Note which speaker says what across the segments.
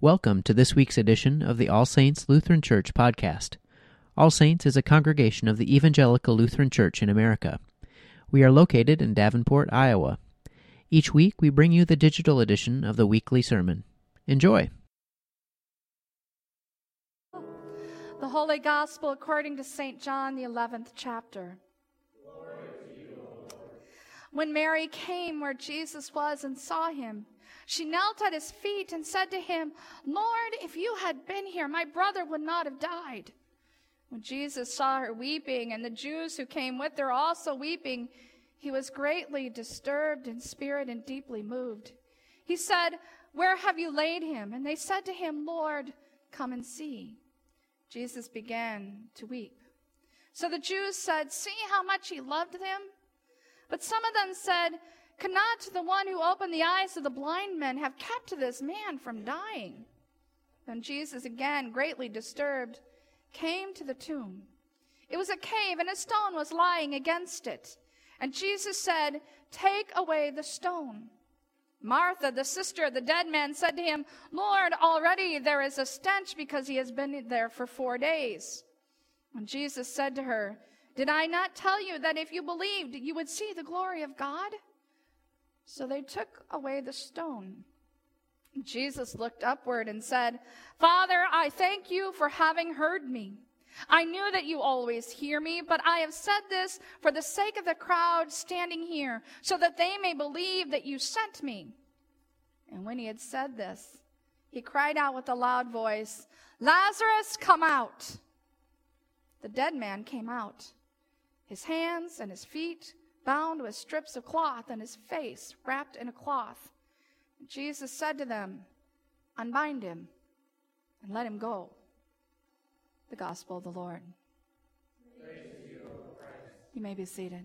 Speaker 1: Welcome to this week's edition of the All Saints Lutheran Church podcast. All Saints is a congregation of the Evangelical Lutheran Church in America. We are located in Davenport, Iowa. Each week we bring you the digital edition of the weekly sermon. Enjoy.
Speaker 2: The Holy Gospel according to St. John, the 11th chapter. when Mary came where Jesus was and saw him, she knelt at his feet and said to him, Lord, if you had been here, my brother would not have died. When Jesus saw her weeping, and the Jews who came with her also weeping, he was greatly disturbed in spirit and deeply moved. He said, Where have you laid him? And they said to him, Lord, come and see. Jesus began to weep. So the Jews said, See how much he loved them? But some of them said, could not the one who opened the eyes of the blind men have kept this man from dying? Then Jesus, again greatly disturbed, came to the tomb. It was a cave, and a stone was lying against it. And Jesus said, Take away the stone. Martha, the sister of the dead man, said to him, Lord, already there is a stench because he has been there for four days. And Jesus said to her, Did I not tell you that if you believed, you would see the glory of God? So they took away the stone. Jesus looked upward and said, Father, I thank you for having heard me. I knew that you always hear me, but I have said this for the sake of the crowd standing here, so that they may believe that you sent me. And when he had said this, he cried out with a loud voice, Lazarus, come out! The dead man came out, his hands and his feet bound with strips of cloth, and his face wrapped in a cloth. Jesus said to them, Unbind him and let him go. The Gospel of the Lord. You, you may be seated.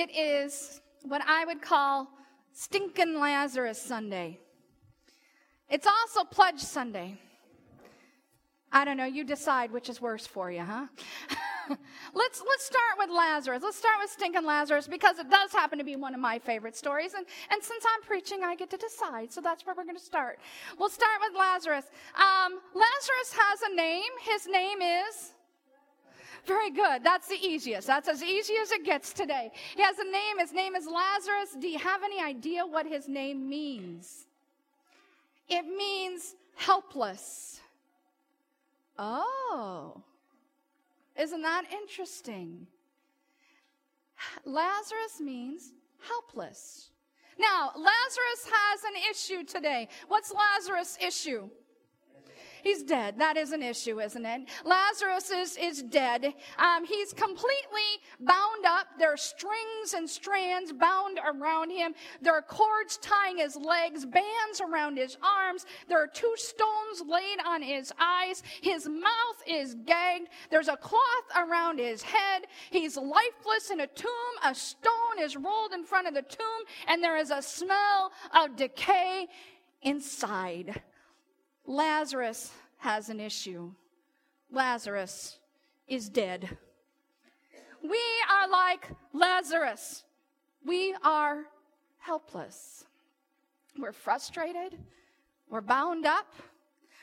Speaker 2: It is what I would call Stinkin' Lazarus Sunday. It's also Pledge Sunday. I don't know, you decide which is worse for you, huh? let's let's start with Lazarus. Let's start with stinking Lazarus because it does happen to be one of my favorite stories. And, and since I'm preaching, I get to decide. So that's where we're going to start. We'll start with Lazarus. Um, Lazarus has a name. His name is very good. That's the easiest. That's as easy as it gets today. He has a name. His name is Lazarus. Do you have any idea what his name means? It means helpless. Oh. Isn't that interesting? Lazarus means helpless. Now, Lazarus has an issue today. What's Lazarus' issue? He's dead. That is an issue, isn't it? Lazarus is, is dead. Um, he's completely bound up. There are strings and strands bound around him. There are cords tying his legs, bands around his arms. There are two stones laid on his eyes. His mouth is gagged. There's a cloth around his head. He's lifeless in a tomb. A stone is rolled in front of the tomb, and there is a smell of decay inside. Lazarus has an issue. Lazarus is dead. We are like Lazarus. We are helpless. We're frustrated. We're bound up.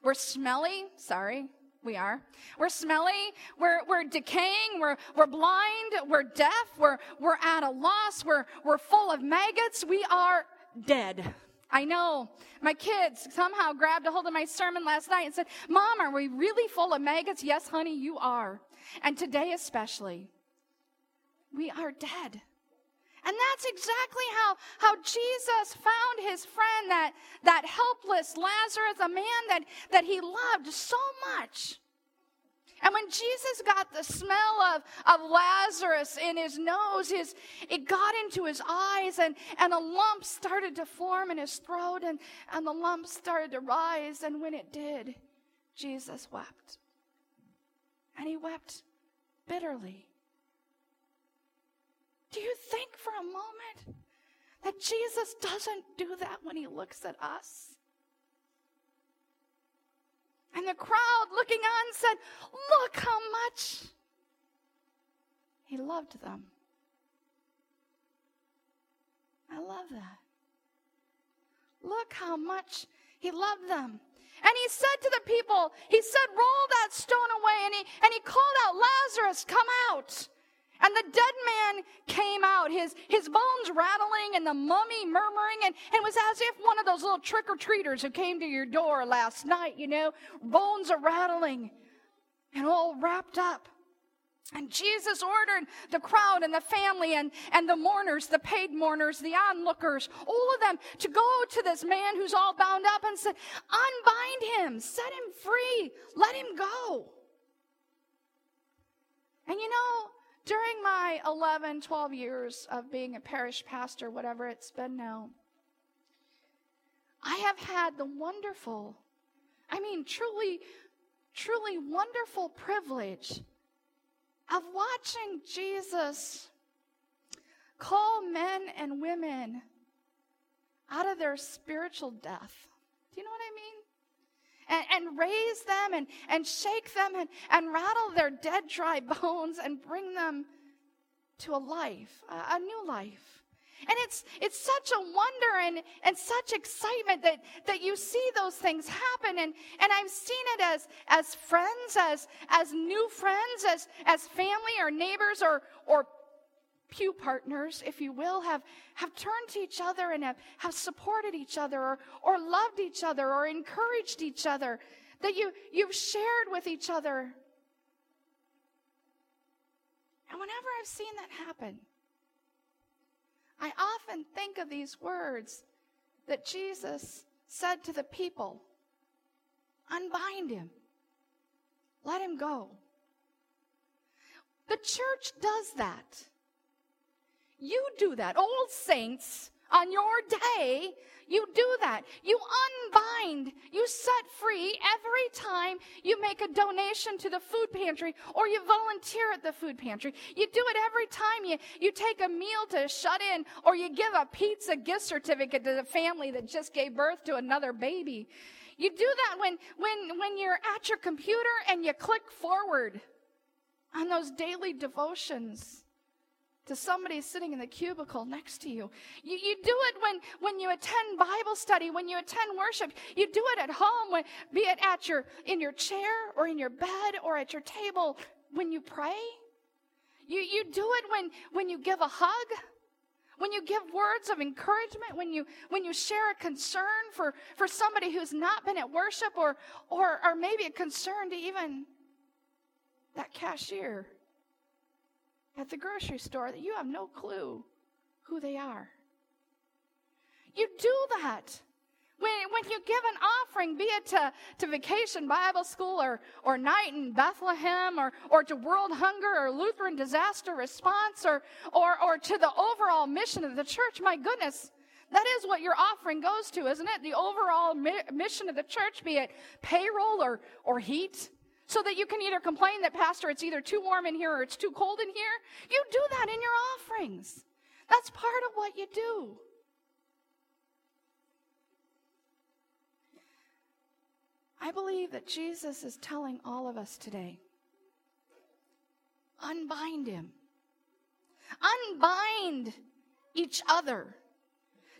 Speaker 2: We're smelly. Sorry, we are. We're smelly. We're, we're decaying. We're, we're blind. We're deaf. We're, we're at a loss. We're, we're full of maggots. We are dead. I know my kids somehow grabbed a hold of my sermon last night and said, Mom, are we really full of maggots? Yes, honey, you are. And today especially, we are dead. And that's exactly how, how Jesus found his friend, that, that helpless Lazarus, a man that, that he loved so much. And when Jesus got the smell of, of Lazarus in his nose, his, it got into his eyes, and, and a lump started to form in his throat, and, and the lump started to rise. And when it did, Jesus wept. And he wept bitterly. Do you think for a moment that Jesus doesn't do that when he looks at us? And the crowd looking on said, much he loved them. I love that. Look how much he loved them. And he said to the people, he said, roll that stone away. And he, and he called out, Lazarus, come out. And the dead man came out, his, his bones rattling and the mummy murmuring. And, and it was as if one of those little trick or treaters who came to your door last night, you know, bones are rattling and all wrapped up. And Jesus ordered the crowd and the family and, and the mourners, the paid mourners, the onlookers, all of them to go to this man who's all bound up and said, Unbind him, set him free, let him go. And you know, during my 11, 12 years of being a parish pastor, whatever it's been now, I have had the wonderful, I mean, truly, truly wonderful privilege of watching Jesus call men and women out of their spiritual death. Do you know what I mean? and, and raise them and, and shake them and, and rattle their dead, dry bones and bring them to a life, a, a new life. And it's it's such a wonder and, and such excitement that, that you see those things happen. And, and I've seen it as as friends, as as new friends, as as family or neighbors or or pew partners, if you will, have, have turned to each other and have, have supported each other or, or loved each other or encouraged each other, that you, you've shared with each other. And whenever I've seen that happen, I often think of these words that Jesus said to the people Unbind him, let him go. The church does that. You do that. All Saints, on your day, You do that. You unbind. You set free every time you make a donation to the food pantry or you volunteer at the food pantry. You do it every time you, you take a meal to shut in or you give a pizza gift certificate to the family that just gave birth to another baby. You do that when, when, when you're at your computer and you click forward on those daily devotions to somebody sitting in the cubicle next to you. You, you do it when, when you attend Bible study, when you attend worship. You do it at home, when, be it at your, in your chair or in your bed or at your table when you pray. You, you do it when, when you give a hug, when you give words of encouragement, when you, when you share a concern for, for somebody who's not been at worship or, or, or maybe a concern to even that cashier at the grocery store that you have no clue who they are. You do that. When, when you give an offering, be it to, to Vacation Bible School or, or Night in Bethlehem or, or to World Hunger or Lutheran Disaster Response or, or, or to the overall mission of the church, my goodness, that is what your offering goes to, isn't it? The overall mi- mission of the church, be it payroll or, or heat, so that you can either complain that, Pastor, it's either too warm in here or it's too cold in here. You do that in your offerings. That's part of what you do. I believe that Jesus is telling all of us today unbind him, unbind each other.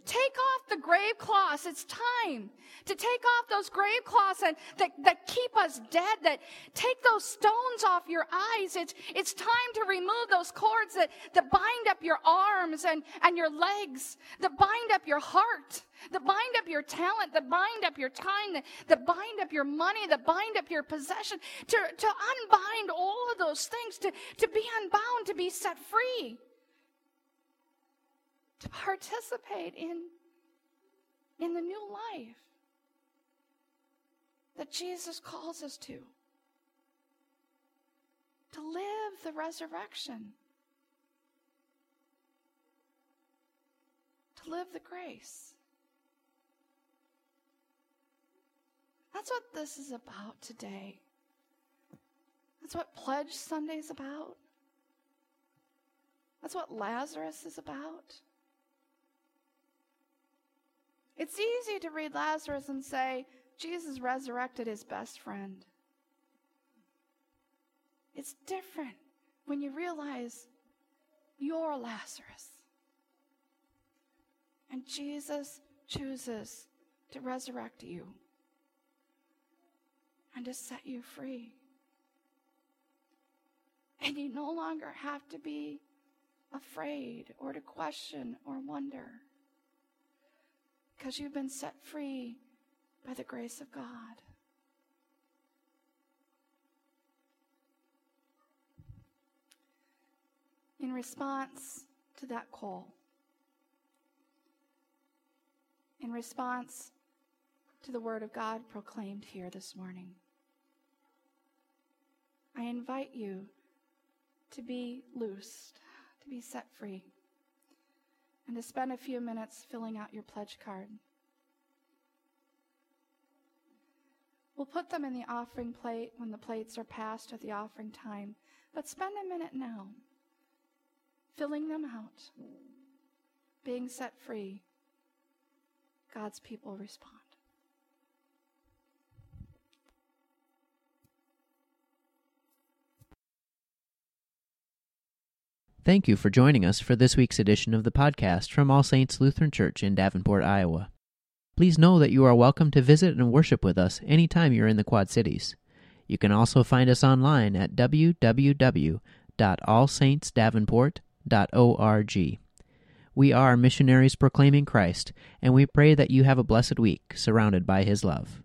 Speaker 2: Take off the grave cloths. It's time to take off those grave cloths and, that, that keep us dead, that take those stones off your eyes. It's, it's time to remove those cords that, that bind up your arms and, and your legs, that bind up your heart, that bind up your talent, that bind up your time, that, that bind up your money, that bind up your possession, to, to unbind all of those things, to, to be unbound, to be set free to participate in, in the new life that Jesus calls us to. To live the resurrection. To live the grace. That's what this is about today. That's what Pledge Sunday is about. That's what Lazarus is about. It's easy to read Lazarus and say, Jesus resurrected his best friend. It's different when you realize you're Lazarus. And Jesus chooses to resurrect you and to set you free. And you no longer have to be afraid or to question or wonder because you've been set free by the grace of God. In response to that call, in response to the Word of God proclaimed here this morning, I invite you to be loosed, to be set free and to spend a few minutes filling out your pledge card. We'll put them in the offering plate when the plates are passed at the offering time, but spend a minute now filling them out, being set free. God's people respond.
Speaker 1: Thank you for joining us for this week's edition of the podcast from All Saints Lutheran Church in Davenport, Iowa. Please know that you are welcome to visit and worship with us anytime you're in the Quad Cities. You can also find us online at www.allsaintsdavenport.org. We are missionaries proclaiming Christ, and we pray that you have a blessed week surrounded by His love.